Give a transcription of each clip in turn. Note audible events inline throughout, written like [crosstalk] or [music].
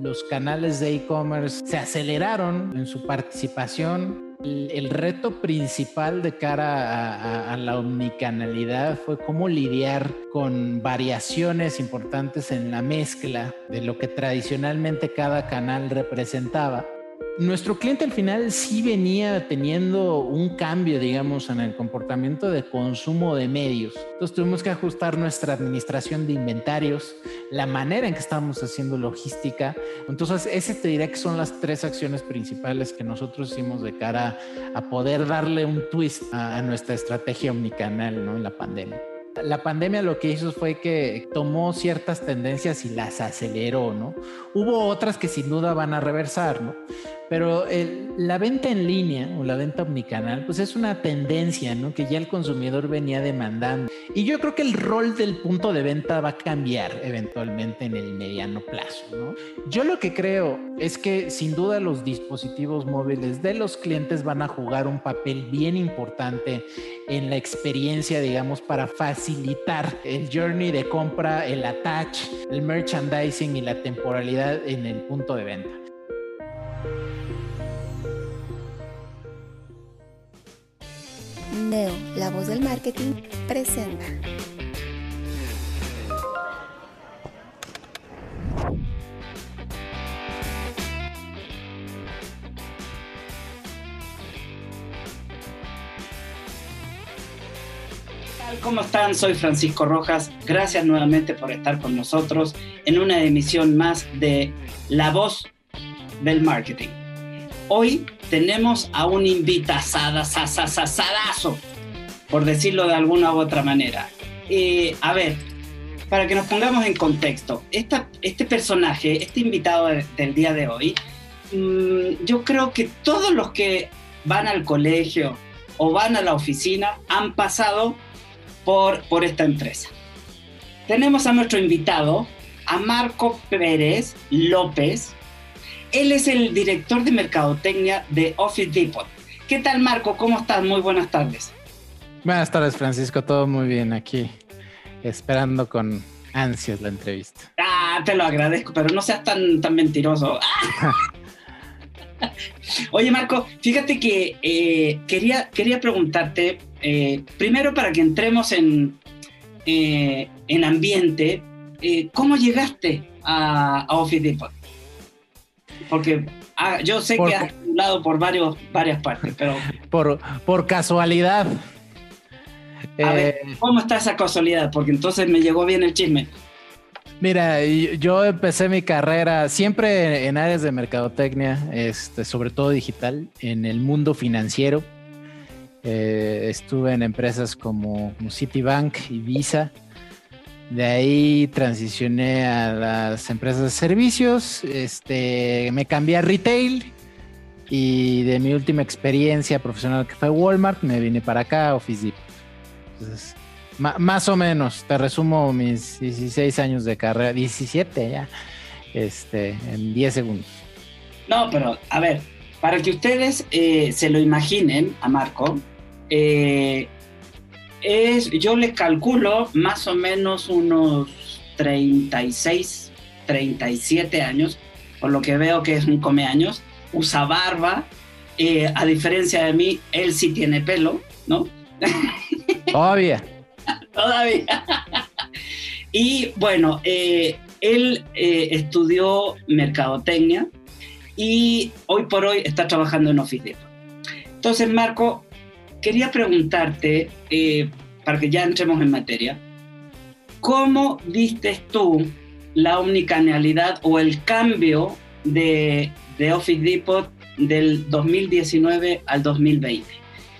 Los canales de e-commerce se aceleraron en su participación. El, reto principal de cara a, la omnicanalidad fue cómo lidiar con variaciones importantes en la mezcla de lo que tradicionalmente cada canal representaba nuestro cliente al final sí venía teniendo un cambio, digamos, en el comportamiento de consumo de medios. Entonces tuvimos que ajustar nuestra administración de inventarios, la manera en que estábamos haciendo logística. Entonces, ese te diré que son las tres acciones principales que nosotros hicimos de cara a poder darle un twist a, nuestra estrategia omnicanal ¿no? en la pandemia. La pandemia lo que hizo fue que tomó ciertas tendencias y las aceleró, ¿no? Hubo otras que sin duda van a reversar, ¿no? Pero la venta en línea o la venta omnicanal, pues es una tendencia, ¿no? Que ya el consumidor venía demandando. Y yo creo que el rol del punto de venta va a cambiar eventualmente en el mediano plazo, ¿no? Yo lo que creo es que sin duda los dispositivos móviles de los clientes van a jugar un papel bien importante en la experiencia, digamos, para facilitar el journey de compra, el attach, el merchandising y la temporalidad en el punto de venta. La voz del marketing, presenta. ¿Cómo están? Soy Francisco Rojas. Gracias nuevamente por estar con nosotros en una emisión más de La Voz del Marketing. Hoy tenemos a un invitado, por decirlo de alguna u otra manera. A ver, para que nos pongamos en contexto, este personaje, este invitado del día de hoy, mm, yo creo que todos los que van al colegio o van a la oficina han pasado por esta empresa. Tenemos a nuestro invitado, a Marco Pérez López, él es el director de mercadotecnia de Office Depot. ¿Qué tal, Marco? ¿Cómo estás? Muy buenas tardes. Buenas tardes, Francisco. Todo muy bien aquí, esperando con ansias la entrevista. Ah, te lo agradezco, pero no seas tan, tan mentiroso. [laughs] Oye, Marco, fíjate que eh, quería, quería preguntarte, eh, primero para que entremos en, eh, en ambiente, ¿cómo llegaste a, a Office Depot? Porque ah, yo sé que has hablado por varios, varias partes, pero... Por, por casualidad. A ver, eh, ¿cómo está esa casualidad? Porque entonces me llegó bien el chisme. Mira, yo empecé mi carrera siempre en áreas de mercadotecnia, este, sobre todo digital, en el mundo financiero. Eh, estuve en empresas como Citibank y Visa. De ahí transicioné a las empresas de servicios, este, me cambié a retail y de mi última experiencia profesional que fue Walmart, me vine para acá, Office Depot. Entonces, más o menos, te resumo mis 16 años de carrera, 17 ya, este, en 10 segundos. No, pero a ver, para que ustedes eh, se lo imaginen a Marco, eh, es, yo le calculo más o menos unos 36, 37 años, por lo que veo que es un come años, usa barba, eh, a diferencia de mí, él sí tiene pelo, ¿no? [laughs] Todavía. Todavía. y bueno, eh, él eh, estudió mercadotecnia y hoy por hoy está trabajando en Office Entonces, Marco, quería preguntarte, eh, para que ya entremos en materia, ¿cómo viste tú la omnicanalidad o el cambio de, de Office Depot del 2019 al 2020?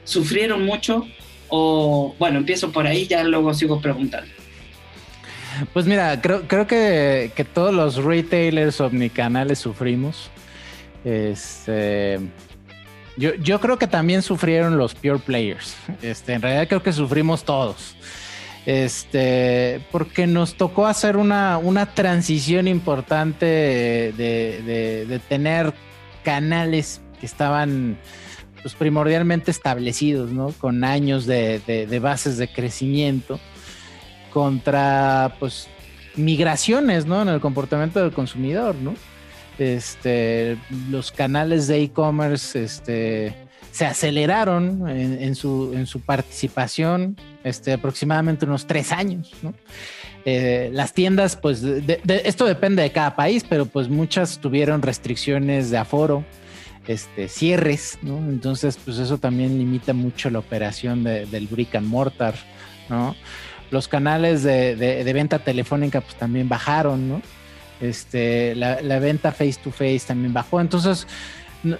¿Sufrieron mucho? O bueno, empiezo por ahí, ya luego sigo preguntando. Pues mira, creo, creo que, que todos los retailers omnicanales sufrimos. Este, yo, yo creo que también sufrieron los pure players. Este, en realidad creo que sufrimos todos. Este, porque nos tocó hacer una, una transición importante de, de- de tener canales que estaban pues, primordialmente establecidos, ¿no? Con años de, de- bases de crecimiento contra pues migraciones, ¿no? En el comportamiento del consumidor, ¿no? Este, los canales de e-commerce, este, se aceleraron en, su, participación, este, aproximadamente unos tres años, ¿no? Eh, las tiendas, pues, de- de- esto depende de cada país, pero pues muchas tuvieron restricciones de aforo, este, cierres, ¿no? Entonces, pues eso también limita mucho la operación de- del brick and mortar, ¿no? Los canales de, de- de venta telefónica, pues también bajaron, ¿no? Este, la, venta face to face también bajó. Entonces,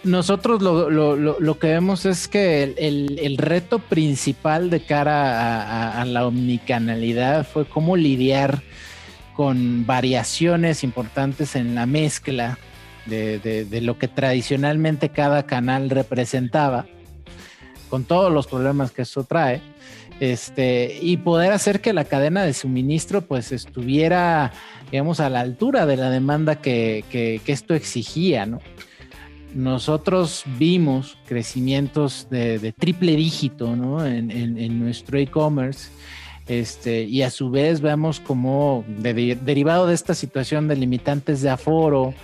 nosotros lo, lo- lo- lo que vemos es que el, el- reto principal de cara a la omnicanalidad fue cómo lidiar con variaciones importantes en la mezcla de, de- de lo que tradicionalmente cada canal representaba, con todos los problemas que eso trae, este, y poder hacer que la cadena de suministro pues estuviera, digamos, a la altura de la demanda que, que- esto exigía, ¿no? Nosotros vimos crecimientos de, triple dígito, ¿no? En, en- en nuestro e-commerce. Este, y a su vez vemos como de- de- derivado de esta situación de limitantes de aforo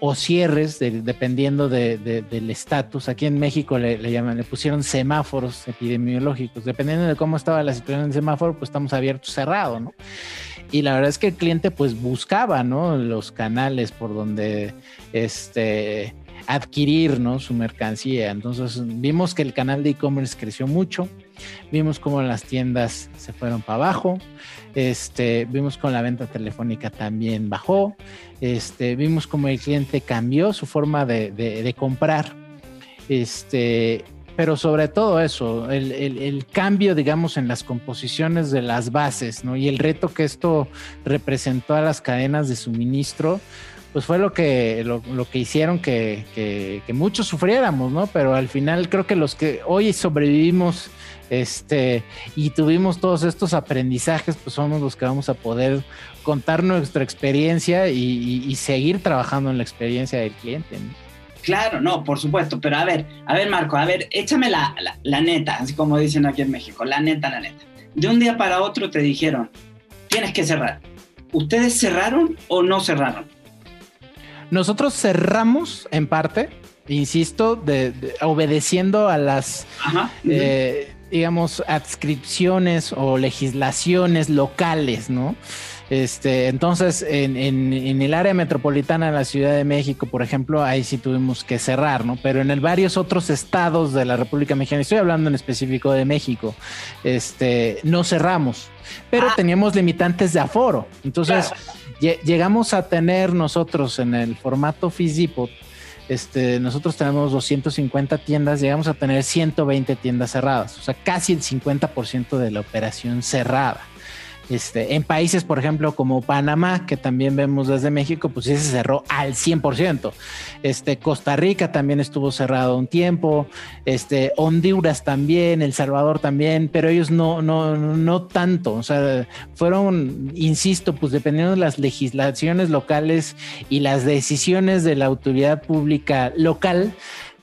o cierres, de- dependiendo de- de- del estatus. Aquí en México le, le pusieron semáforos epidemiológicos. Dependiendo de cómo estaba la situación del semáforo, pues estamos abiertos, cerrado, ¿no? Y la verdad es que el cliente pues buscaba, ¿no? Los canales por donde este adquirir, ¿no? Su mercancía. Entonces vimos que el canal de e-commerce creció mucho. Vimos cómo las tiendas se fueron para abajo. Este, vimos cómo la venta telefónica también bajó. Este, vimos cómo el cliente cambió su forma de, de- de comprar. Este, pero sobre todo eso, el, el- cambio, digamos, en las composiciones de las bases, ¿no? Y el reto que esto representó a las cadenas de suministro, pues fue lo que, lo, lo que hicieron que, que- muchos sufriéramos, ¿no? Pero al final creo que los que hoy sobrevivimos este, y tuvimos todos estos aprendizajes, pues somos los que vamos a poder contar nuestra experiencia y, y- y seguir trabajando en la experiencia del cliente. ¿no? Claro, no, por supuesto, pero a ver, a ver Marco, a ver, échame la, la, la neta, así como dicen aquí en México, la neta, la neta. De un día para otro te dijeron, tienes que cerrar. ¿Ustedes cerraron o no cerraron? Nosotros cerramos en parte, insisto, de- de- obedeciendo a las Ajá. eh, digamos, adscripciones o legislaciones locales, ¿no? Este, entonces, en, en- en el área metropolitana de la Ciudad de México, por ejemplo, ahí sí tuvimos que cerrar, ¿no? Pero en el varios otros estados de la República Mexicana, estoy hablando en específico de México, este, no cerramos, pero Ah. teníamos limitantes de aforo. Entonces, Claro. llegamos a tener nosotros en el formato Fizipot, este, nosotros tenemos 250 tiendas, llegamos a tener 120 tiendas cerradas, o sea, casi el 50% de la operación cerrada. Este, en países, por ejemplo, como Panamá, que también vemos desde México, pues sí se cerró al 100%. Este, Costa Rica también estuvo cerrado un tiempo, este, Honduras también, El Salvador también, pero ellos no, no, no tanto. O sea, fueron, insisto, pues dependiendo de las legislaciones locales y las decisiones de la autoridad pública local,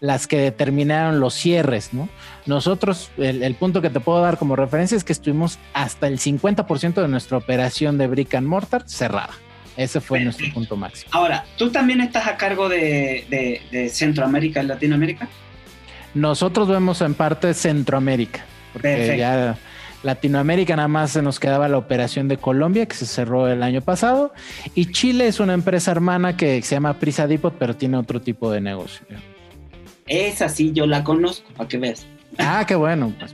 las que determinaron los cierres, ¿no? Nosotros, el, el punto que te puedo dar como referencia es que estuvimos hasta el 50% de nuestra operación de brick and mortar cerrada. Ese fue nuestro punto máximo. Ahora, ¿tú también estás a cargo de, de- de Centroamérica y Latinoamérica? Nosotros vemos en parte Centroamérica, porque Perfecto. ya Latinoamérica nada más se nos quedaba la operación de Colombia, que se cerró el año pasado, y Chile es una empresa hermana que se llama Prisa Depot, pero tiene otro tipo de negocio. Esa sí, yo la conozco, para que veas. Ah, qué bueno. Pues.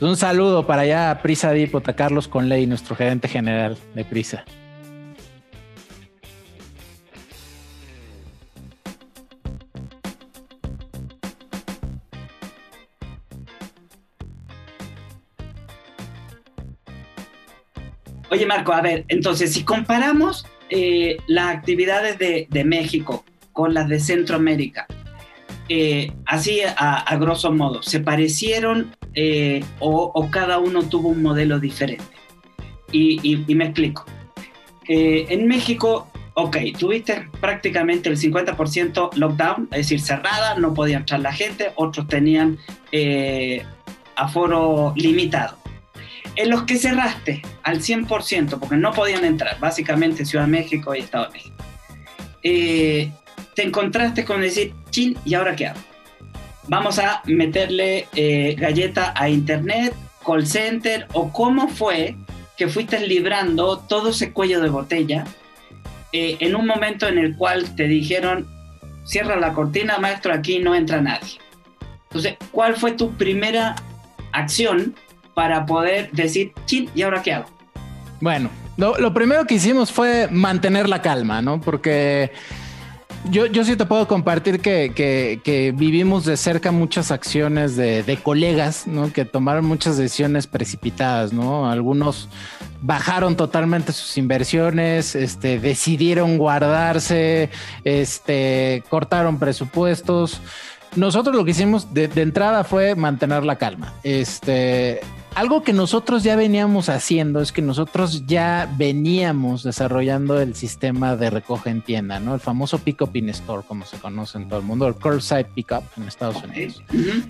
Un saludo para allá Prisa Dipota, Carlos Conley, nuestro gerente general de Prisa. Oye, Marco, a ver, entonces, si comparamos eh, las actividades de, de México con las de Centroamérica, eh, así a, grosso modo, ¿se parecieron eh, o, cada uno tuvo un modelo diferente? Y, me explico. en México ok, tuviste prácticamente el 50% lockdown, es decir, cerrada, no podía entrar la gente, otros tenían eh, aforo limitado. En los que cerraste al 100%, porque no podían entrar, básicamente Ciudad de México y Estados Unidos, eh, te encontraste con decir, chin, ¿y ahora qué hago? Vamos a meterle eh, galleta a internet, call center, o cómo fue que fuiste librando todo ese cuello de botella eh, en un momento en el cual te dijeron, cierra la cortina, maestro, aquí no entra nadie. Entonces, ¿cuál fue tu primera acción para poder decir, chin, ¿y ahora qué hago? Bueno, lo, primero que hicimos fue mantener la calma, ¿no? Porque yo, yo sí te puedo compartir que, vivimos de cerca muchas acciones de, de, colegas, ¿no? Que tomaron muchas decisiones precipitadas, ¿no? Algunos bajaron totalmente sus inversiones, este, decidieron guardarse, este, cortaron presupuestos. Nosotros lo que hicimos de, de entrada fue mantener la calma. Este, algo que nosotros ya veníamos haciendo es que nosotros ya veníamos desarrollando el sistema de recoge en tienda, ¿no? El famoso pick up in store, como se conoce en todo el mundo, el curbside pick up en Estados Unidos.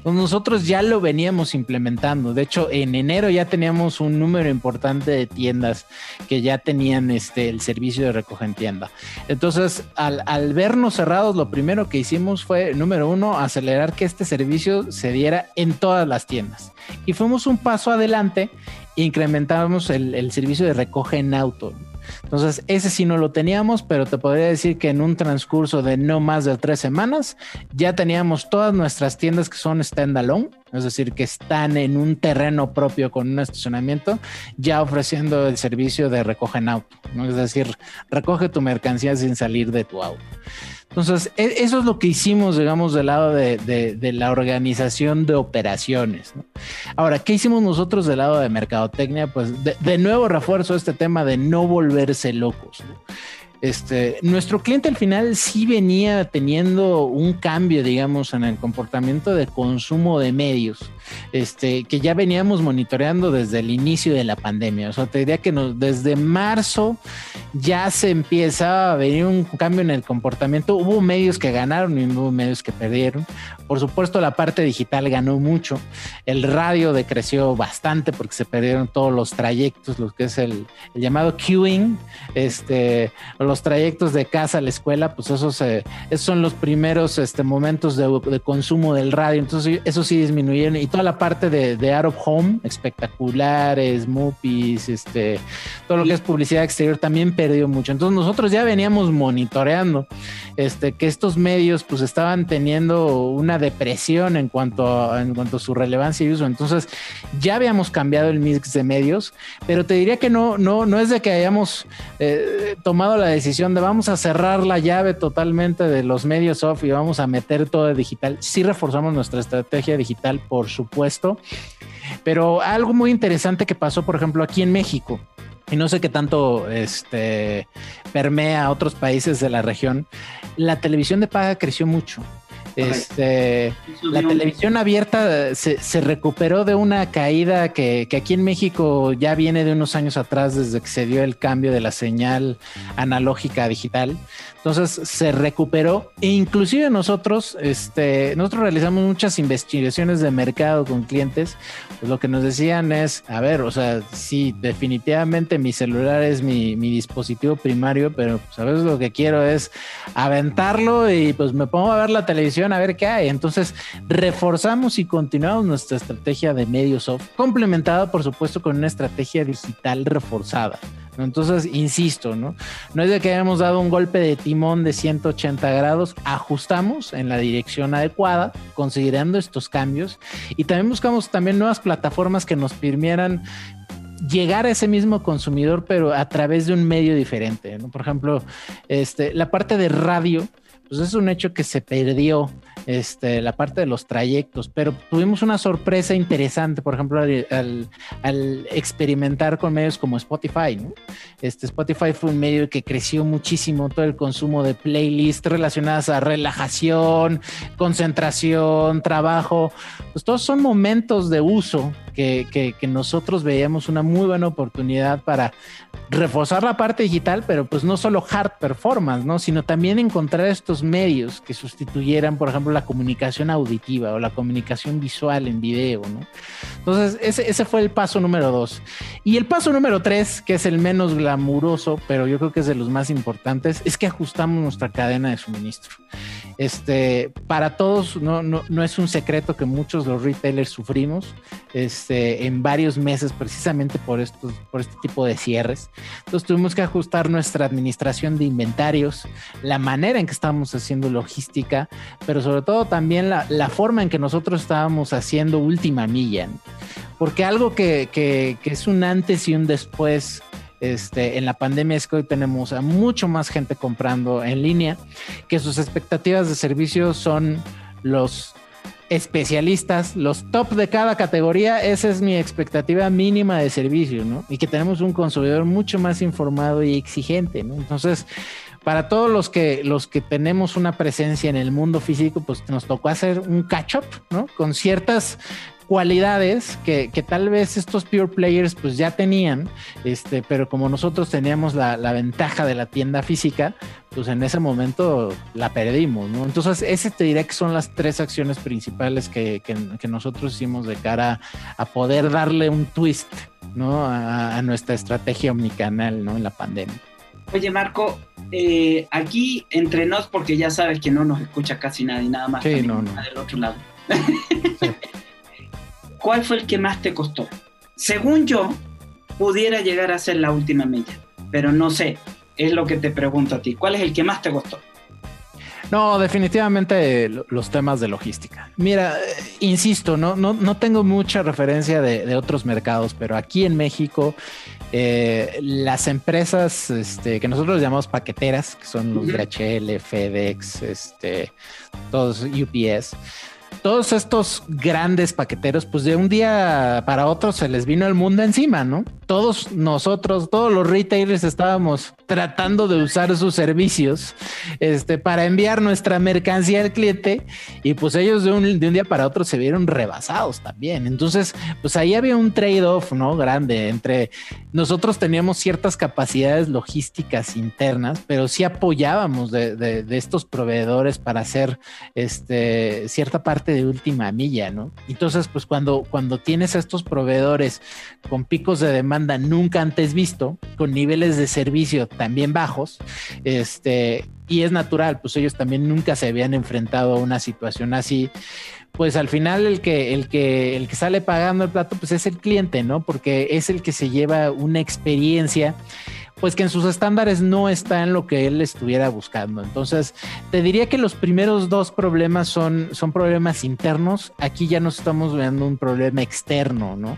Pues nosotros ya lo veníamos implementando. De hecho, en enero ya teníamos un número importante de tiendas que ya tenían este, el servicio de recoge en tienda. Entonces, al, al vernos cerrados, lo primero que hicimos fue, número uno, acelerar que este servicio se diera en todas las tiendas. Y fuimos un paso adelante, incrementamos el, servicio de recoge en auto. Entonces, ese sí no lo teníamos, pero te podría decir que en un transcurso de no más de tres semanas ya teníamos todas nuestras tiendas que son standalone, es decir, que están en un terreno propio con un estacionamiento, ya ofreciendo el servicio de recoge en auto, es decir, recoge tu mercancía sin salir de tu auto. Entonces, e, eso es lo que hicimos, digamos, del lado de, la organización de operaciones. Ahora, ¿qué hicimos nosotros del lado de mercadotecnia? Pues de, nuevo refuerzo este tema de no volverse locos. Este, nuestro cliente al final sí venía teniendo un cambio, digamos, en el comportamiento de consumo de medios, este, que ya veníamos monitoreando desde el inicio de la pandemia. O sea, te diría que desde marzo ya se empieza a venir un cambio en el comportamiento. Hubo medios que ganaron y hubo medios que perdieron. Por supuesto, la parte digital ganó mucho. El radio decreció bastante porque se perdieron todos los trayectos, lo que es el, llamado queuing, este, los trayectos de casa a la escuela, pues esos, son los primeros este, momentos de, consumo del radio. Entonces, eso sí disminuyeron. Y toda la parte de, de out of home, espectaculares, movies, este, todo lo que es publicidad exterior también perdió mucho. Entonces, nosotros ya veníamos monitoreando este, que estos medios pues estaban teniendo una depresión en cuanto a, en cuanto su relevancia y uso. Entonces, ya habíamos cambiado el mix de medios, pero te diría que no, no, no es de que hayamos eh, tomado la decisión decisión de vamos a cerrar la llave totalmente de los medios off y vamos a meter todo de digital. Sí reforzamos nuestra estrategia digital, por supuesto, pero algo muy interesante que pasó, por ejemplo, aquí en México, y no sé qué tanto este, permea a otros países de la región, la televisión de paga creció mucho. Este, la televisión abierta se, se, recuperó de una caída que, que, aquí en México ya viene de unos años atrás desde que se dio el cambio de la señal analógica a digital. Entonces se recuperó e inclusive nosotros, este, nosotros realizamos muchas investigaciones de mercado con clientes. Pues lo que nos decían es, a ver, o sea, sí, definitivamente mi celular es mi, mi dispositivo primario, pero pues a veces lo que quiero es aventarlo y pues me pongo a ver la televisión a ver qué hay. Entonces reforzamos y continuamos nuestra estrategia de medios soft, complementada por supuesto con una estrategia digital reforzada. Entonces, insisto, ¿no? No es de que hayamos dado un golpe de timón de 180 grados, ajustamos en la dirección adecuada, considerando estos cambios y también buscamos también nuevas plataformas que nos permitieran llegar a ese mismo consumidor, pero a través de un medio diferente. ¿no? Por ejemplo, este, la parte de radio pues es un hecho que se perdió este, la parte de los trayectos, pero tuvimos una sorpresa interesante, por ejemplo, al, experimentar con medios como Spotify. Este, Spotify fue un medio que creció muchísimo todo el consumo de playlists relacionadas a relajación, concentración, trabajo. Pues todos son momentos de uso que, que nosotros veíamos una muy buena oportunidad para reforzar la parte digital, pero pues no solo hard performance, ¿no? Sino también encontrar estos medios que sustituyeran, por ejemplo, la comunicación auditiva o la comunicación visual en video, ¿no? Entonces, ese, ese fue el paso número dos. Y el paso número tres, que es el menos glamuroso, pero yo creo que es de los más importantes, es que ajustamos nuestra cadena de suministro. Este, para todos, no, no, no es un secreto que muchos los retailers sufrimos este, en varios meses precisamente por, estos, por este tipo de cierres. Entonces tuvimos que ajustar nuestra administración de inventarios, la manera en que estábamos haciendo logística, pero sobre todo también la, la forma en que nosotros estábamos haciendo última milla. Porque algo que, que, que es un antes y un después este, en la pandemia es que hoy tenemos a mucho más gente comprando en línea, que sus expectativas de servicio son los especialistas, los top de cada categoría, esa es mi expectativa mínima de servicio, ¿no? Y que tenemos un consumidor mucho más informado y exigente, ¿no? Entonces, para todos los que, los que tenemos una presencia en el mundo físico, pues nos tocó hacer un catch-up, ¿no? Con ciertas cualidades que, tal vez estos pure players pues ya tenían, este, pero como nosotros teníamos la, ventaja de la tienda física, pues en ese momento la perdimos, ¿no? Entonces, ese te diré que son las tres acciones principales que, nosotros hicimos de cara a poder darle un twist, ¿no? A, nuestra estrategia omnicanal, ¿no? En la pandemia. Oye, Marco, eh, aquí entre nos, porque ya sabes que no nos escucha casi nadie, nada más sí, no, no. del otro lado. [laughs] ¿cuál fue el que más te costó? Según yo, pudiera llegar a ser la última milla, pero no sé, es lo que te pregunto a ti. ¿Cuál es el que más te costó? No, definitivamente los temas de logística. Mira, eh, insisto, no, no, tengo mucha referencia de, otros mercados, pero aquí en México, eh, las empresas este, que nosotros llamamos paqueteras, que son los DHL, FedEx, este, todos UPS, todos estos grandes paqueteros, pues de un día para otro se les vino el mundo encima, ¿no? Todos nosotros, todos los retailers estábamos tratando de usar sus servicios este, para enviar nuestra mercancía al cliente y pues ellos de un, de un día para otro se vieron rebasados también. Entonces, pues ahí había un trade-off, ¿no? Grande entre nosotros teníamos ciertas capacidades logísticas internas, pero sí apoyábamos de, de, de estos proveedores para hacer este, cierta parte de última milla, ¿no? Entonces, pues cuando, cuando tienes a estos proveedores con picos de demanda nunca antes visto, con niveles de servicio también bajos, este, y es natural, pues ellos también nunca se habían enfrentado a una situación así, pues al final el que, el que, el que sale pagando el plato, pues es el cliente, ¿no? Porque es el que se lleva una experiencia pues que en sus estándares no está en lo que él estuviera buscando. Entonces, te diría que los primeros dos problemas son, son problemas internos. Aquí ya nos estamos viendo un problema externo, ¿no?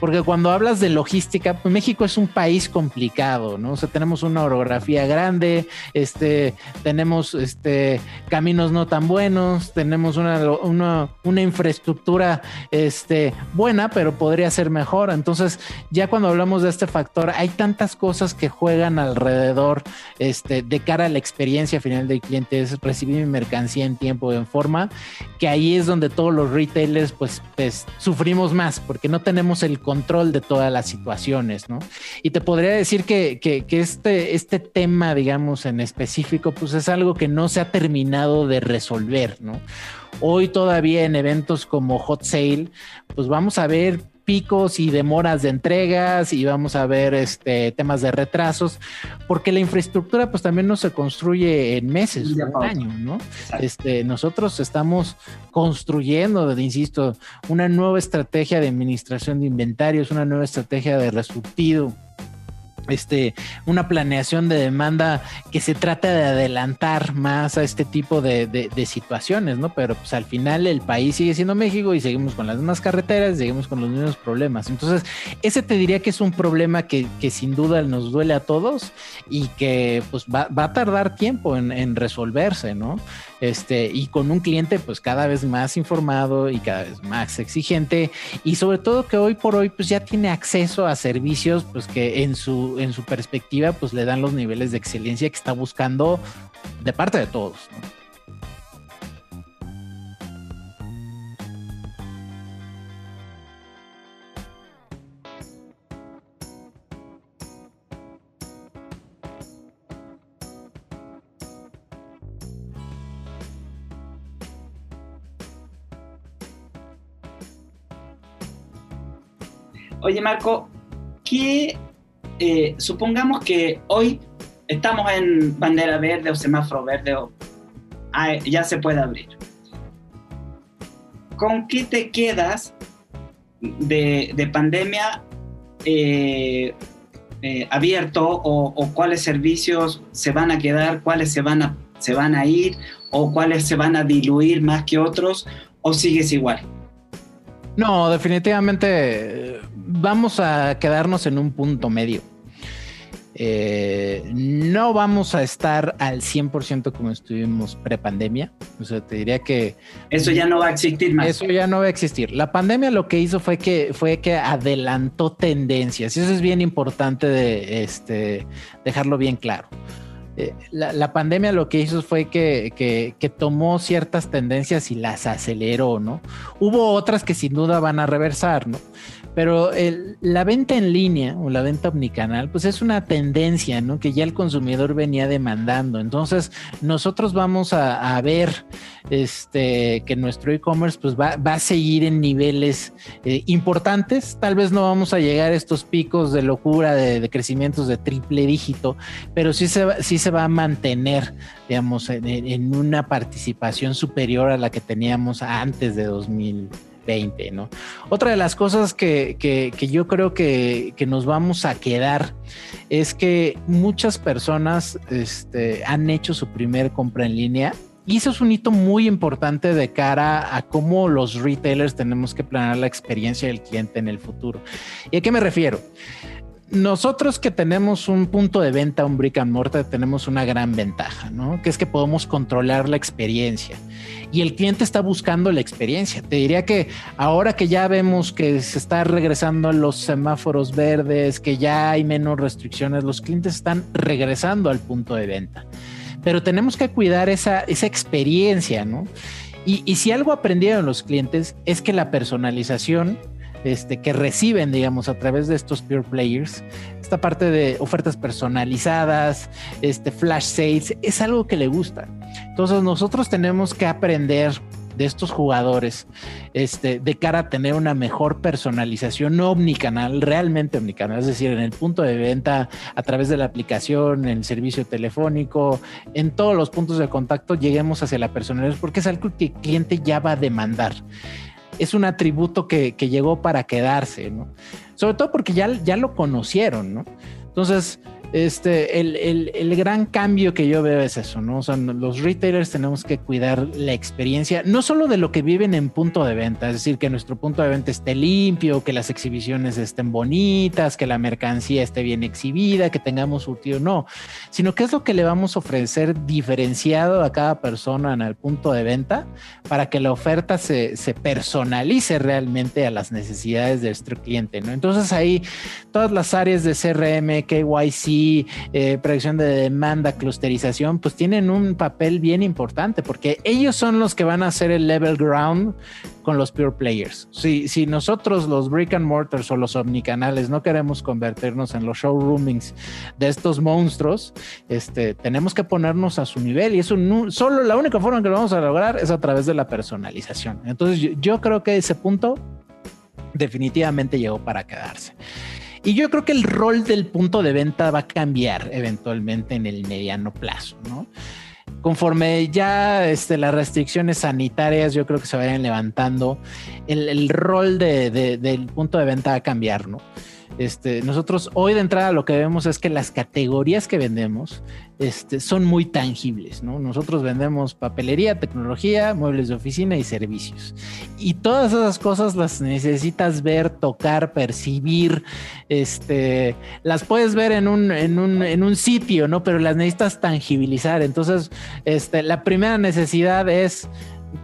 porque cuando hablas de logística, pues México es un país complicado, ¿no? O sea, tenemos una orografía grande, este, tenemos este, caminos no tan buenos, tenemos una, una, una infraestructura este, buena, pero podría ser mejor. Entonces, ya cuando hablamos de este factor, hay tantas cosas que juegan alrededor este, de cara a la experiencia final del cliente, es recibir mi mercancía en tiempo en forma, que ahí es donde todos los retailers pues, pues sufrimos más, porque no tenemos el control de todas las situaciones, ¿no? Y te podría decir que, que, este, este tema, digamos, en específico, pues es algo que no se ha terminado de resolver, ¿no? Hoy todavía en eventos como Hot Sale, pues vamos a ver picos y demoras de entregas y vamos a ver este, temas de retrasos, porque la infraestructura pues también no se construye en meses, en un año, ¿no? Este, nosotros estamos construyendo, insisto, una nueva estrategia de administración de inventarios, una nueva estrategia de resurtido este, una planeación de demanda que se trata de adelantar más a este tipo de, situaciones, ¿no? Pero pues al final el país sigue siendo México y seguimos con las mismas carreteras, seguimos con los mismos problemas. Entonces, ese te diría que es un problema que, sin duda nos duele a todos y que pues va, a tardar tiempo en, en resolverse, ¿no? Este, y con un cliente pues cada vez más informado y cada vez más exigente y sobre todo que hoy por hoy pues ya tiene acceso a servicios pues que en su, en su perspectiva pues le dan los niveles de excelencia que está buscando de parte de todos. Marco, ¿qué, eh, supongamos que hoy estamos en bandera verde o semáforo verde o ya se puede abrir. ¿Con qué te quedas de, pandemia eh, eh, abierto o, cuáles servicios se van a quedar, cuáles se van a, se van a ir o cuáles se van a diluir más que otros o sigues igual? No, definitivamente vamos a quedarnos en un punto medio. Eh, no vamos a estar al 100% como estuvimos prepandemia. O sea, te diría que... Eso ya no va a existir más. Eso ya no va a existir. La pandemia lo que hizo fue que, fue que adelantó tendencias. Y eso es bien importante de este, dejarlo bien claro. Eh, la, pandemia lo que hizo fue que, que, tomó ciertas tendencias y las aceleró, ¿no? Hubo otras que sin duda van a reversar, ¿no? Pero la venta en línea o la venta omnicanal, pues es una tendencia, ¿no? Que ya el consumidor venía demandando. Entonces, nosotros vamos a, ver este, que nuestro e-commerce pues va, a seguir en niveles eh, importantes. Tal vez no vamos a llegar a estos picos de locura de, crecimientos de triple dígito, pero sí se, sí se va a mantener, digamos, en, en una participación superior a la que teníamos antes de 2000 ¿no? Otra de las cosas que, yo creo que, nos vamos a quedar es que muchas personas este, han hecho su primer compra en línea y eso es un hito muy importante de cara a cómo los retailers tenemos que planear la experiencia del cliente en el futuro. ¿Y a qué me refiero? nosotros que tenemos un punto de venta, un brick and mortar, tenemos una gran ventaja, ¿no? Que es que podemos controlar la experiencia y el cliente está buscando la experiencia. Te diría que ahora que ya vemos que se está regresando a los semáforos verdes, que ya hay menos restricciones, los clientes están regresando al punto de venta. Pero tenemos que cuidar esa, esa experiencia, ¿no? Y, si algo aprendieron los clientes es que la personalización este, que reciben, digamos, a través de estos pure players, esta parte de ofertas personalizadas, este, flash sales, es algo que le gusta. Entonces nosotros tenemos que aprender de estos jugadores este, de cara a tener una mejor personalización no omnicanal, realmente omnicanal, es decir, en el punto de venta, a través de la aplicación, en el servicio telefónico, en todos los puntos de contacto, lleguemos hacia la personalización, porque es algo que el cliente ya va a demandar es un atributo que, llegó para quedarse, ¿no? Sobre todo porque ya, ya lo conocieron, ¿no? Entonces, este, el, gran cambio que yo veo es eso, ¿no? O sea, los retailers tenemos que cuidar la experiencia, no solo de lo que viven en punto de venta, es decir, que nuestro punto de venta esté limpio, que las exhibiciones estén bonitas, que la mercancía esté bien exhibida, que tengamos surtido, no, sino que es lo que le vamos a ofrecer diferenciado a cada persona en el punto de venta para que la oferta se, se personalice realmente a las necesidades de nuestro cliente, ¿no? Entonces ahí todas las áreas de CRM, KYC, eh, predicción de demanda, clusterización, pues tienen un papel bien importante porque ellos son los que van a hacer el level ground con los pure players. Si, si nosotros los brick and mortars o los omnicanales no queremos convertirnos en los showroomings de estos monstruos, este, tenemos que ponernos a su nivel y eso solo la única forma que lo vamos a lograr es a través de la personalización. Entonces yo creo que ese punto definitivamente llegó para quedarse. Y yo creo que el rol del punto de venta va a cambiar eventualmente en el mediano plazo, ¿no? Conforme ya este, las restricciones sanitarias yo creo que se vayan levantando, el, rol del punto de venta va a cambiar, ¿no? Este, nosotros hoy de entrada lo que vemos es que las categorías que vendemos este, son muy tangibles, ¿no? Nosotros vendemos papelería, tecnología, muebles de oficina y servicios. Y todas esas cosas las necesitas ver, tocar, percibir, este, las puedes ver en un, en un, en un sitio, ¿no? Pero las necesitas tangibilizar. Entonces, este, la primera necesidad es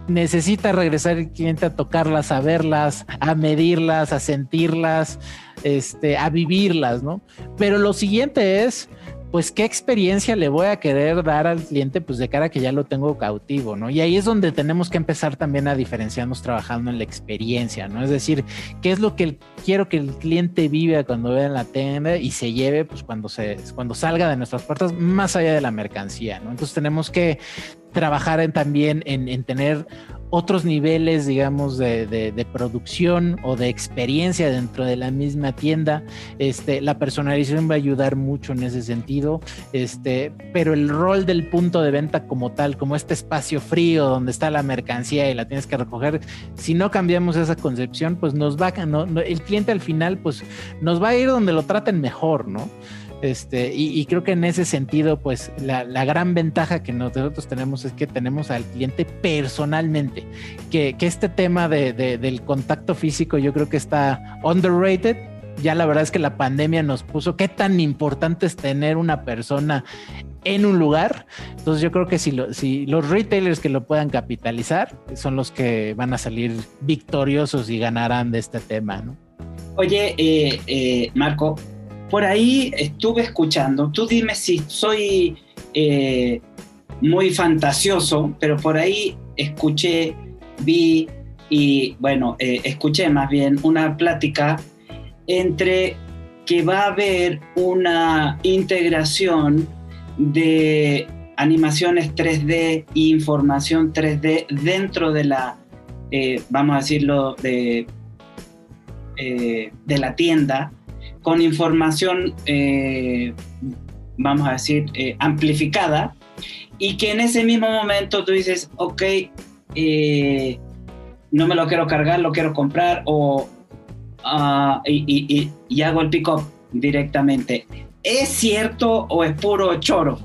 necesita regresar el cliente a tocarlas, a verlas, a medirlas, a sentirlas, este, a vivirlas, ¿no? Pero lo siguiente es, pues, ¿qué experiencia le voy a querer dar al cliente, pues, de cara a que ya lo tengo cautivo, ¿no? Y ahí es donde tenemos que empezar también a diferenciarnos trabajando en la experiencia, ¿no? Es decir, ¿qué es lo que quiero que el cliente viva cuando vea en la tienda y se lleve, pues, cuando, se, cuando salga de nuestras puertas, más allá de la mercancía, ¿no? Entonces tenemos que trabajar en, también en, en, tener otros niveles, digamos, de, producción o de experiencia dentro de la misma tienda. Este, la personalización va a ayudar mucho en ese sentido, este, pero el rol del punto de venta como tal, como este espacio frío donde está la mercancía y la tienes que recoger, si no cambiamos esa concepción, pues nos va, no, no, el cliente al final, pues nos va a ir donde lo traten mejor, ¿no? Este, y, y, creo que en ese sentido, pues la, la, gran ventaja que nosotros tenemos es que tenemos al cliente personalmente, que, que este tema de, de, del contacto físico yo creo que está underrated. Ya la verdad es que la pandemia nos puso qué tan importante es tener una persona en un lugar. Entonces yo creo que si, lo, si los retailers que lo puedan capitalizar son los que van a salir victoriosos y ganarán de este tema, ¿no? Oye, eh, eh, Marco, por ahí estuve escuchando, tú dime si soy eh, muy fantasioso, pero por ahí escuché, vi y bueno, eh, escuché más bien una plática entre que va a haber una integración de animaciones 3D e información 3D dentro de la, eh, vamos a decirlo, de, de la tienda con información, eh, vamos a decir, eh, amplificada, y que en ese mismo momento tú dices, ok, eh, no me lo quiero cargar, lo quiero comprar, o, uh, y, y, hago el pick-up directamente. ¿Es cierto o es puro choro?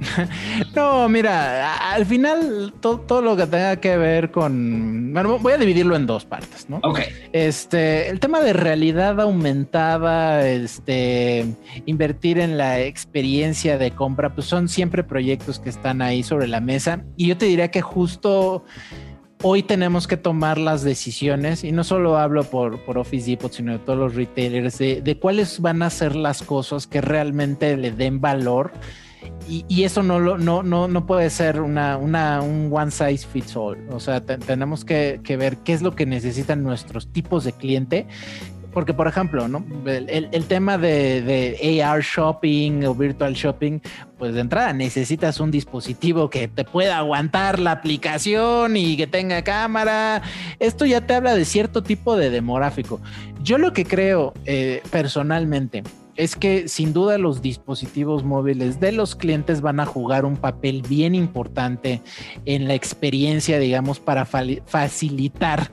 [laughs] no, mira, al final todo, todo, lo que tenga que ver con. Bueno, voy a dividirlo en dos partes, ¿no? Ok. Este, el tema de realidad aumentada, este, invertir en la experiencia de compra, pues son siempre proyectos que están ahí sobre la mesa. Y yo te diría que justo hoy tenemos que tomar las decisiones, y no solo hablo por, por Office Depot, sino de todos los retailers, de, de cuáles van a ser las cosas que realmente le den valor y, eso no, no, no, no puede ser una, una, un one size fits all. O sea, te, tenemos que, que, ver qué es lo que necesitan nuestros tipos de cliente. Porque, por ejemplo, ¿no? el, el tema de, de, AR shopping o virtual shopping, pues de entrada necesitas un dispositivo que te pueda aguantar la aplicación y que tenga cámara. Esto ya te habla de cierto tipo de demográfico. Yo lo que creo eh, personalmente es que sin duda los dispositivos móviles de los clientes van a jugar un papel bien importante en la experiencia, digamos, para facilitar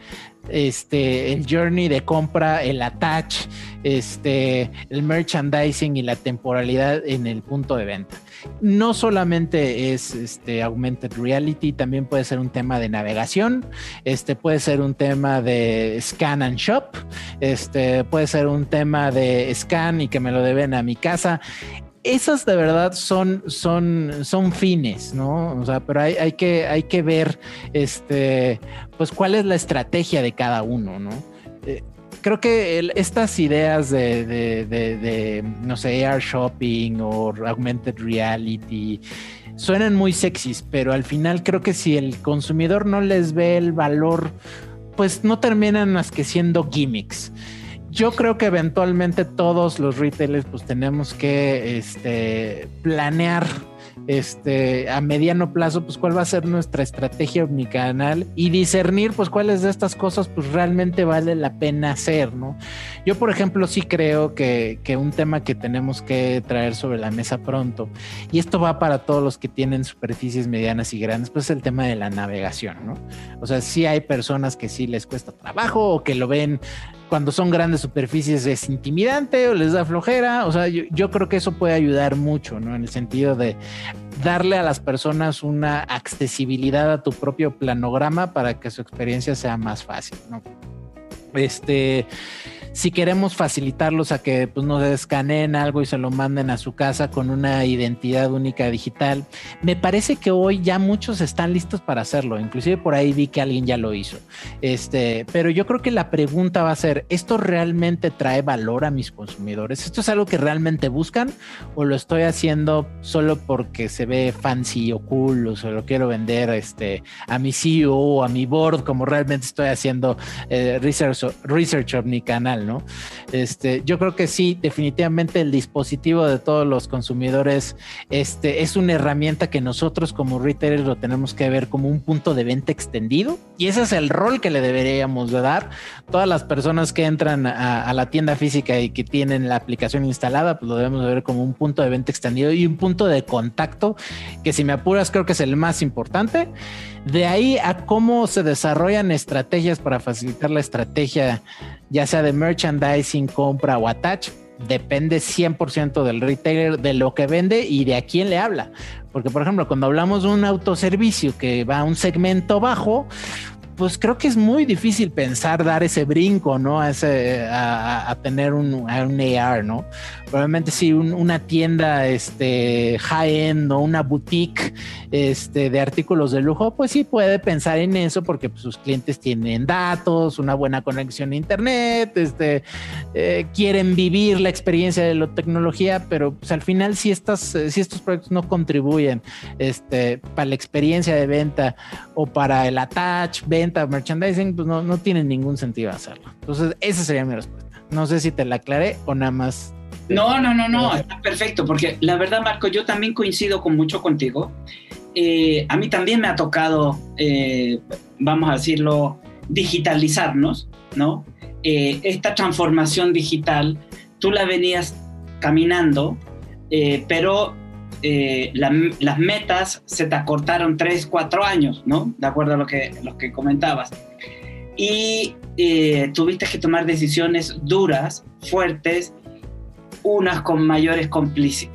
este el journey de compra, el attach, este el merchandising y la temporalidad en el punto de venta. No solamente es este augmented reality, también puede ser un tema de navegación, este puede ser un tema de scan and shop, este puede ser un tema de scan y que me lo deben a mi casa esas de verdad son, son, son fines, ¿no? O sea, pero hay, hay, que, hay que ver, este, pues, cuál es la estrategia de cada uno, ¿no? Eh, creo que estas ideas de, de, de, de, no sé, AR shopping o augmented reality suenan muy sexys, pero al final creo que si el consumidor no les ve el valor, pues no terminan más que siendo gimmicks yo creo que eventualmente todos los retailers pues tenemos que este, planear este, a mediano plazo, pues cuál va a ser nuestra estrategia omnicanal y discernir, pues cuáles de estas cosas, pues realmente vale la pena hacer, ¿no? Yo, por ejemplo, sí creo que, que un tema que tenemos que traer sobre la mesa pronto, y esto va para todos los que tienen superficies medianas y grandes, pues es el tema de la navegación, ¿no? O sea, sí hay personas que sí les cuesta trabajo o que lo ven cuando son grandes superficies es intimidante o les da flojera. O sea, yo, creo que eso puede ayudar mucho, ¿no? En el sentido de darle a las personas una accesibilidad a tu propio planograma para que su experiencia sea más fácil, ¿no? Este si queremos facilitarlos a que pues, nos escaneen algo y se lo manden a su casa con una identidad única digital, me parece que hoy ya muchos están listos para hacerlo. Inclusive por ahí vi que alguien ya lo hizo. Este, pero yo creo que la pregunta va a ser, ¿esto realmente trae valor a mis consumidores? ¿Esto es algo que realmente buscan o lo estoy haciendo solo porque se ve fancy o cool o se lo quiero vender este, a mi CEO o a mi board como realmente estoy haciendo eh, research, research mi canal? ¿No? Este, yo creo que sí, definitivamente el dispositivo de todos los consumidores este, es una herramienta que nosotros como retailers lo tenemos que ver como un punto de venta extendido y ese es el rol que le deberíamos de dar. Todas las personas que entran a, la tienda física y que tienen la aplicación instalada, pues lo debemos de ver como un punto de venta extendido y un punto de contacto que si me apuras creo que es el más importante. De ahí a cómo se desarrollan estrategias para facilitar la estrategia, ya sea de merchandising, compra o attach, depende 100% del retailer, de lo que vende y de a quién le habla. Porque, por ejemplo, cuando hablamos de un autoservicio que va a un segmento bajo, pues creo que es muy difícil pensar dar ese brinco, ¿no? A, ese, a, tener un, un, AR, ¿no? Probablemente si una tienda este, high-end o una boutique este, de artículos de lujo, pues sí puede pensar en eso porque pues, sus clientes tienen datos, una buena conexión a internet, este, eh, quieren vivir la experiencia de la tecnología, pero pues al final si, estas, si estos proyectos no contribuyen para la experiencia de venta o para el attach, venta, merchandising, pues no, no tiene ningún sentido hacerlo. Entonces esa sería mi respuesta. No sé si te la aclaré o nada más no, no, no, no, está perfecto, porque la verdad, Marco, yo también coincido con mucho contigo. Eh, a mí también me ha tocado, eh, vamos a decirlo, digitalizarnos, ¿no? Eh, esta transformación digital, tú la venías caminando, pero las metas se te acortaron tres, cuatro años, ¿no? De acuerdo a lo que, lo que comentabas. Y tuviste que tomar decisiones duras, fuertes, unas con mayores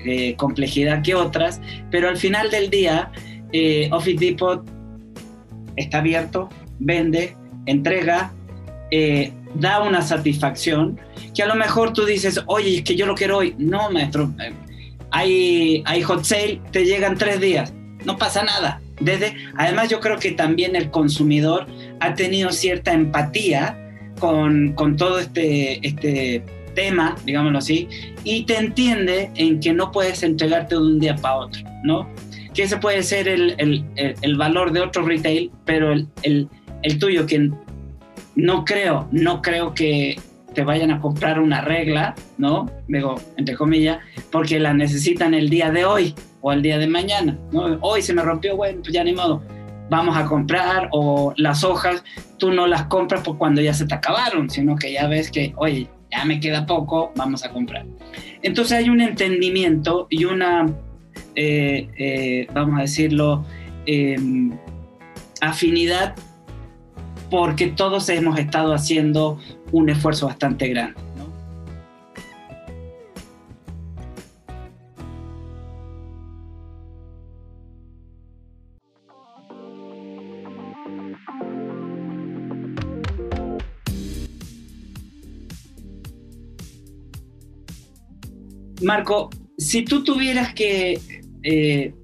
eh, complejidad que otras, pero al final del día eh, Office Depot está abierto, vende, entrega, eh, da una satisfacción que a lo mejor tú dices, oye, es que yo lo quiero hoy. No, maestro, hay, hay hot sale, te llegan tres días, no pasa nada. Además yo creo que también el consumidor ha tenido cierta empatía con, con todo este, este tema, digámoslo así, y te entiende en que no puedes entregarte de un día para otro, ¿no? Que ese puede ser el, el, el, valor de otro retail, pero el, el, tuyo, que no creo, no creo que te vayan a comprar una regla, ¿no? Digo, entre comillas, porque la necesitan el día de hoy o el día de mañana, ¿no? Hoy se me rompió, bueno, pues ya ni modo, vamos a comprar, o las hojas, tú no las compras por cuando ya se te acabaron, sino que ya ves que, oye, me queda poco, vamos a comprar. Entonces hay un entendimiento y una, eh, eh, vamos a decirlo, em, afinidad porque todos hemos estado haciendo un esfuerzo bastante grande. Marco, si tú tuvieras que eh,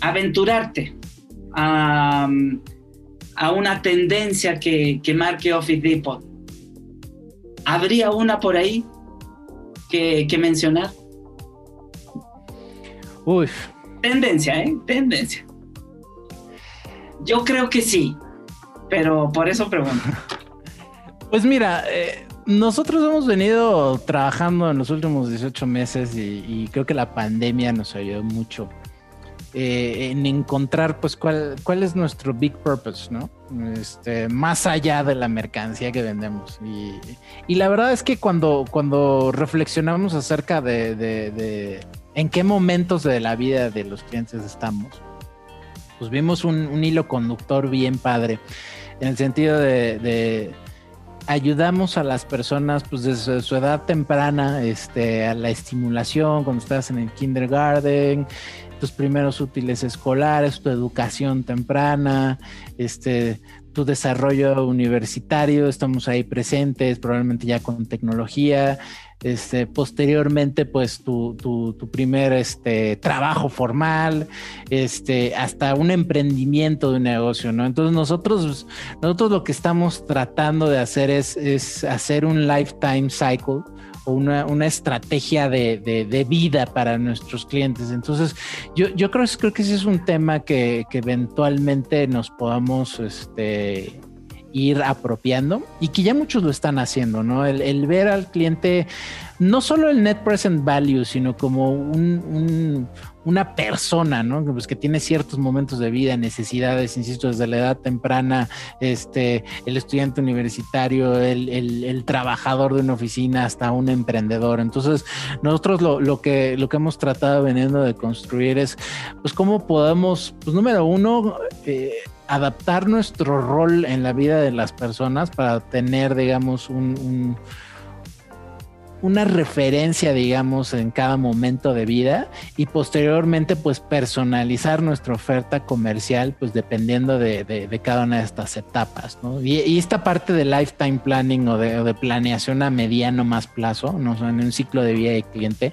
aventurarte a, una tendencia que, marque Office Depot, ¿habría una por ahí que, mencionar? Uy. Tendencia, ¿eh? Tendencia. Yo creo que sí, pero por eso pregunto. [laughs] Pues mira, eh, nosotros hemos venido trabajando en los últimos 18 meses y, creo que la pandemia nos ayudó mucho eh, en encontrar pues cuál, cuál es nuestro big purpose, ¿no? Este, más allá de la mercancía que vendemos. Y, la verdad es que cuando, cuando reflexionamos acerca de, en qué momentos de la vida de los clientes estamos, pues vimos un, hilo conductor bien padre, en el sentido de ayudamos a las personas pues desde su edad temprana este, a la estimulación, cuando estás en el kindergarten, tus primeros útiles escolares, tu educación temprana, este, tu desarrollo universitario, estamos ahí presentes, probablemente ya con tecnología, este, posteriormente, pues tu, tu, primer este, trabajo formal, este, hasta un emprendimiento de un negocio, ¿no? Entonces nosotros, nosotros lo que estamos tratando de hacer es, es hacer un lifetime cycle o una, una estrategia de, de, vida para nuestros clientes. Entonces, yo, yo creo, creo que ese es un tema que, que eventualmente nos podamos este, ir apropiando y que ya muchos lo están haciendo, ¿no? El, ver al cliente, no solo el net present value, sino como un, una persona, ¿no? Pues que tiene ciertos momentos de vida, necesidades, insisto, desde la edad temprana, este, el estudiante universitario, el, el, trabajador de una oficina, hasta un emprendedor. Entonces, nosotros lo, lo, que, lo que hemos tratado veniendo de construir es, pues, cómo podemos, pues, número uno, eh, adaptar nuestro rol en la vida de las personas para tener, digamos, un, una referencia, digamos, en cada momento de vida y posteriormente, pues, personalizar nuestra oferta comercial, pues, dependiendo de, cada una de estas etapas, ¿no? Y, esta parte de lifetime planning o de, planeación a mediano más plazo, ¿no? en un ciclo de vida de cliente,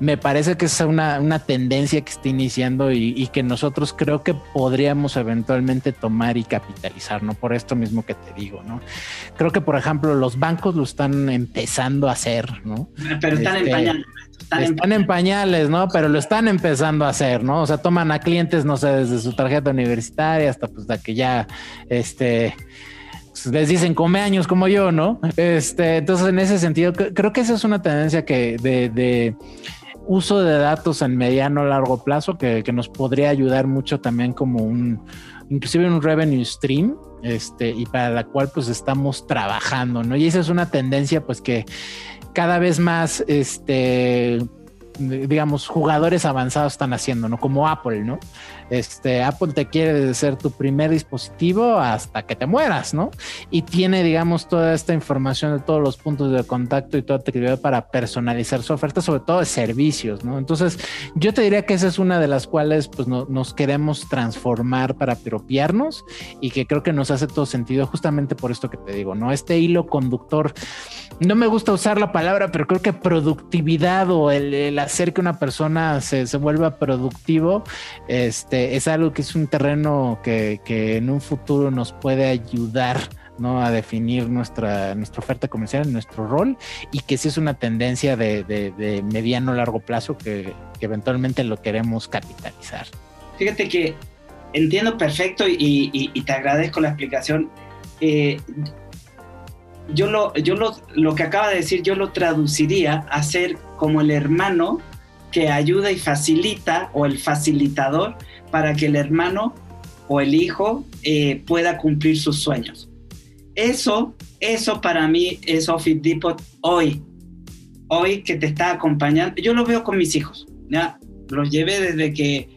me parece que es una, una tendencia que está iniciando y, que nosotros creo que podríamos eventualmente tomar y capitalizar, ¿no? Por esto mismo que te digo, ¿no? Creo que, por ejemplo, los bancos lo están empezando a hacer, ¿no? Pero están en este, pañales. Están, en pañales, ¿no? Pero lo están empezando a hacer, ¿no? O sea, toman a clientes, no sé, desde su tarjeta universitaria hasta pues la que ya, este pues, les dicen come años como yo, ¿no? Este, entonces en ese sentido, creo que esa es una tendencia que de uso de datos en mediano largo plazo que, nos podría ayudar mucho también como un, inclusive un revenue stream, este, y para la cual pues estamos trabajando, ¿no? Y esa es una tendencia pues que cada vez más, este, digamos, jugadores avanzados están haciendo, ¿no? Como Apple, ¿no? Este, Apple te quiere ser tu primer dispositivo hasta que te mueras, ¿no? Y tiene, digamos, toda esta información de todos los puntos de contacto y toda actividad para personalizar su oferta, sobre todo de servicios, ¿no? Entonces, yo te diría que esa es una de las cuales, pues, nos queremos transformar para apropiarnos y que creo que nos hace todo sentido justamente por esto que te digo, ¿no? Este hilo conductor, no me gusta usar la palabra, pero creo que productividad o el, hacer que una persona se, se vuelva productivo, este, es algo que es un terreno que, en un futuro nos puede ayudar ¿no? a definir nuestra, nuestra oferta comercial, nuestro rol, y que sí es una tendencia de, de, mediano largo plazo que, eventualmente lo queremos capitalizar. Fíjate que entiendo perfecto y, te agradezco la explicación. Eh, yo lo, yo lo, lo que acaba de decir, yo lo traduciría a ser como el hermano que ayuda y facilita o el facilitador para que el hermano o el hijo eh, pueda cumplir sus sueños. Eso, eso para mí es Office Depot hoy. Hoy que te está acompañando. Yo lo veo con mis hijos. ¿ya? Los llevé desde que,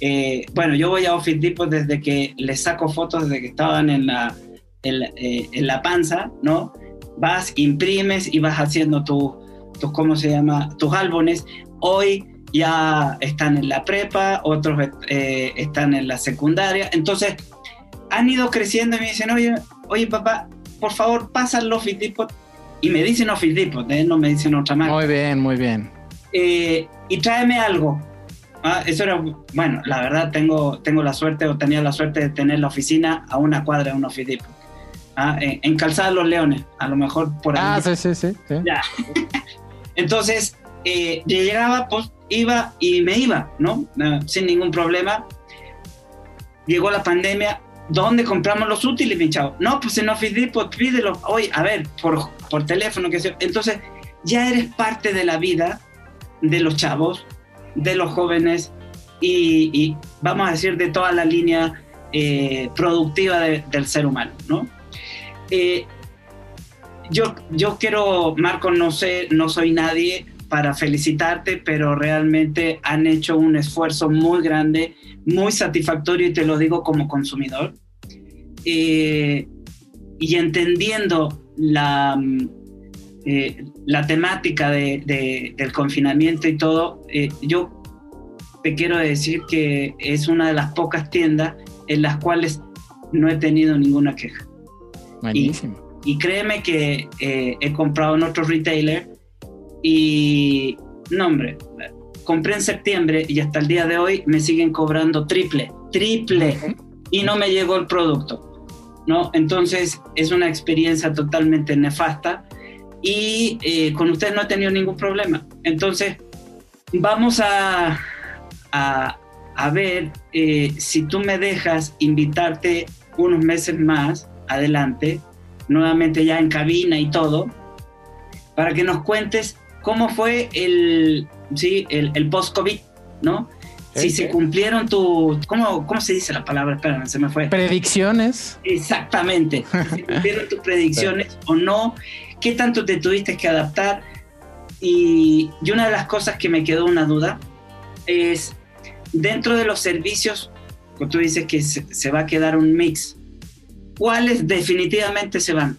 eh, bueno, yo voy a Office Depot desde que les saco fotos desde que estaban en la, en, eh, la panza, ¿no? Vas, imprimes y vas haciendo tus, tu, ¿cómo se llama? Tus álbumes. Hoy ya están en la prepa, otros eh, están en la secundaria. Entonces, han ido creciendo y me dicen, oye, oye papá, por favor, pasa el Office Depot. Y me dicen Office Depot, ¿eh? no me dicen otra marca. Muy bien, muy bien. Eh, y tráeme algo. Ah, eso era, bueno, la verdad tengo, tengo la suerte o tenía la suerte de tener la oficina a una cuadra de un Office Depot. Ah, en, Calzada Los Leones, a lo mejor por ahí. Ah, sí, sí, sí. Ya. [laughs] Entonces, eh, llegaba, pues iba y me iba, ¿no? Sin ningún problema. Llegó la pandemia, ¿dónde compramos los útiles, mi chavo? No, pues en Office Depot, pídelo. Oye, a ver, por, por teléfono, que sea. Entonces, ya eres parte de la vida de los chavos, de los jóvenes y, vamos a decir de toda la línea eh, productiva del ser humano, ¿no? Eh, yo, yo quiero, Marco, no sé, no soy nadie, para felicitarte, pero realmente han hecho un esfuerzo muy grande, muy satisfactorio y te lo digo como consumidor. Eh, y entendiendo la, mm, eh, la temática de, del confinamiento y todo, eh, yo te quiero decir que es una de las pocas tiendas en las cuales no he tenido ninguna queja. Buenísimo. Y, créeme que eh, he comprado en otros retailers y, no hombre, compré en septiembre y hasta el día de hoy me siguen cobrando triple, triple, y no me llegó el producto. ¿no? Entonces es una experiencia totalmente nefasta y eh, con ustedes no he tenido ningún problema. Entonces vamos a, a, a ver eh, si tú me dejas invitarte unos meses más adelante, nuevamente ya en cabina y todo, para que nos cuentes cómo fue el, ¿sí? el, el post-COVID, ¿no? si se cumplieron tu, ¿cómo, ¿cómo se dice la palabra? Espérame, se me fue. Predicciones. Exactamente. si se cumplieron tus predicciones [laughs] o no, qué tanto te tuviste que adaptar. Y, y, una de las cosas que me quedó una duda es, dentro de los servicios, tú dices que se, se va a quedar un mix, ¿cuáles definitivamente se van?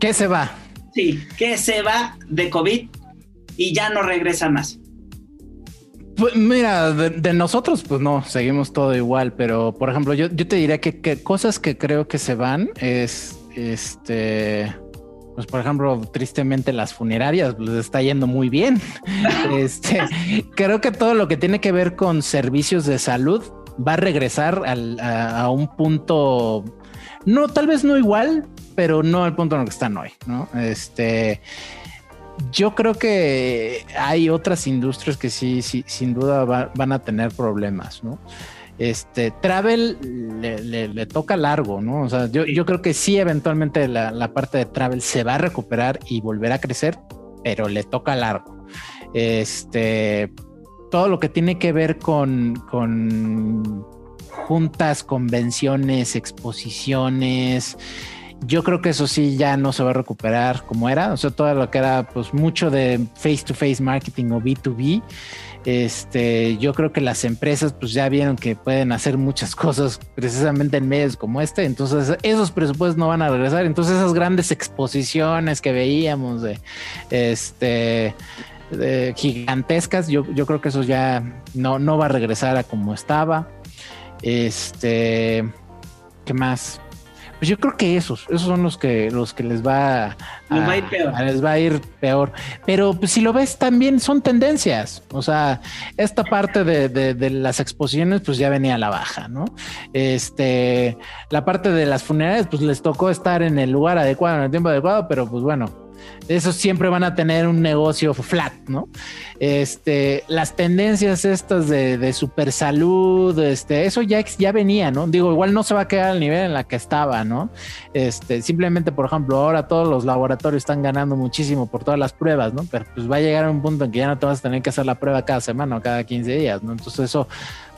¿Qué se va? Sí, ¿qué se va de COVID y ya no regresa más? Pues mira, de, nosotros, pues no, seguimos todo igual, pero por ejemplo, yo, yo te diría que, que, cosas que creo que se van es este. Pues por ejemplo, tristemente las funerarias les está yendo muy bien. [laughs] este, creo que todo lo que tiene que ver con servicios de salud va a regresar al, a, a, un punto, no, tal vez no igual, pero no al punto en el que están hoy, ¿no? Este, yo creo que hay otras industrias que sí, sí sin duda va, van a tener problemas, ¿no? Este travel le, le, le, toca largo, ¿no? O sea, yo, yo creo que sí, eventualmente la, la, parte de travel se va a recuperar y volverá a crecer, pero le toca largo. Este todo lo que tiene que ver con, con juntas, convenciones, exposiciones, yo creo que eso sí ya no se va a recuperar como era. O sea, todo lo que era pues mucho de face to face marketing o B2B. Este, yo creo que las empresas pues ya vieron que pueden hacer muchas [laughs] cosas precisamente en medios como este. Entonces esos presupuestos no van a regresar. Entonces esas grandes exposiciones que veíamos de este gigantescas, yo, yo creo que eso ya no, no va a regresar a como estaba. Este, ¿qué más? Pues yo creo que esos, esos son los que los que les va a, va a ir peor. A, les va a ir peor. Pero pues, si lo ves también son tendencias. O sea, esta parte de, de, de, las exposiciones, pues ya venía a la baja, ¿no? Este, la parte de las funerarias, pues les tocó estar en el lugar adecuado, en el tiempo adecuado, pero pues bueno, esos siempre van a tener un negocio flat, ¿no? Este, las tendencias estas de, super salud, este, eso ya, ya venía, ¿no? Digo, igual no se va a quedar al nivel en la que estaba, ¿no? Este, simplemente, por ejemplo, ahora todos los laboratorios están ganando muchísimo por todas las pruebas, ¿no? Pero pues va a llegar a un punto en que ya no te vas a tener que hacer la prueba cada semana o cada 15 días, ¿no? Entonces eso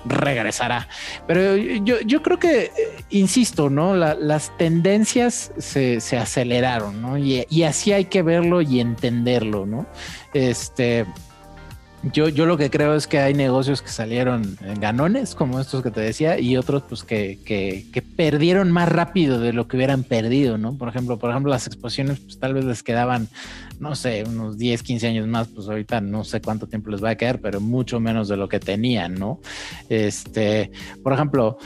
regresará. Pero yo, yo creo que, insisto, ¿no? La, las tendencias se, se aceleraron, ¿no? Y, así hay que verlo y entenderlo, ¿no? Este. Yo, yo lo que creo es que hay negocios que salieron ganones, como estos que te decía, y otros pues que, que, que, perdieron más rápido de lo que hubieran perdido, ¿no? Por ejemplo, por ejemplo, las exposiciones pues tal vez les quedaban, no sé, unos 10, 15 años más, pues ahorita no sé cuánto tiempo les va a quedar, pero mucho menos de lo que tenían, ¿no? Este, por ejemplo,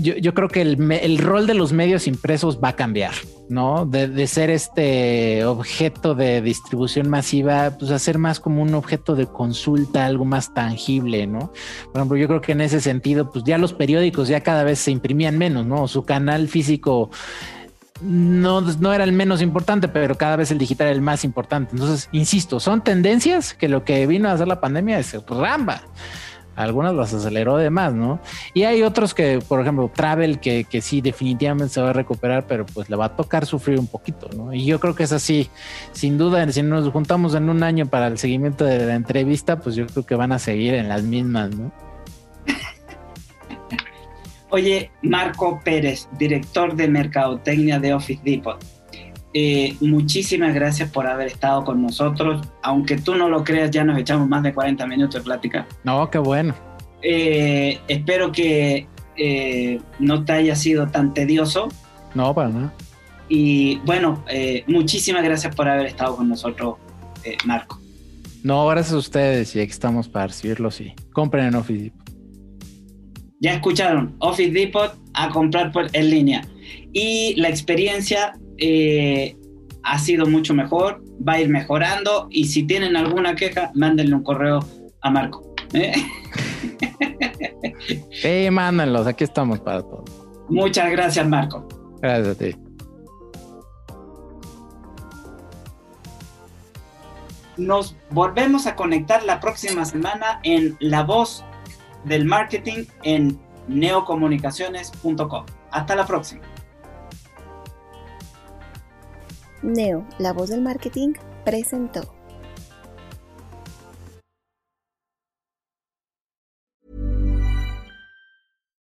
yo, yo, creo que el, el, rol de los medios impresos va a cambiar, ¿no? De, de, ser este objeto de distribución masiva, pues a ser más como un objeto de consulta, algo más tangible, ¿no? Por ejemplo, yo creo que en ese sentido, pues ya los periódicos ya cada vez se imprimían menos, ¿no? Su canal físico no, no era el menos importante, pero cada vez el digital era el más importante. Entonces, insisto, son tendencias que lo que vino a hacer la pandemia es ramba algunas las aceleró de más, ¿no? Y hay otros que, por ejemplo, Travel, que, que, sí, definitivamente se va a recuperar, pero pues le va a tocar sufrir un poquito, ¿no? Y yo creo que es así, sin duda, si nos juntamos en un año para el seguimiento de la entrevista, pues yo creo que van a seguir en las mismas, ¿no? [laughs] Oye, Marco Pérez, director de Mercadotecnia de Office Depot. Eh, muchísimas gracias por haber estado con nosotros. Aunque tú no lo creas, ya nos echamos más de 40 minutos de plática. No, qué bueno. Eh, espero que eh, no te haya sido tan tedioso. No, para nada. Y bueno, muchísimas gracias por haber estado con nosotros, Marco. No, gracias a ustedes y aquí estamos para recibirlos y compren en Office Depot. Ya escucharon, Office Depot a comprar por, en línea. Y la experiencia eh, ha sido mucho mejor, va a ir mejorando y si tienen alguna queja, mándenle un correo a Marco. ¿eh? [laughs] Sí, mándenlos, aquí estamos para todo. Muchas gracias, Marco. Gracias a ti. Nos volvemos a conectar la próxima semana en La Voz del Marketing en neocomunicaciones.com. Hasta la próxima. Neo, la voz del marketing, presentó.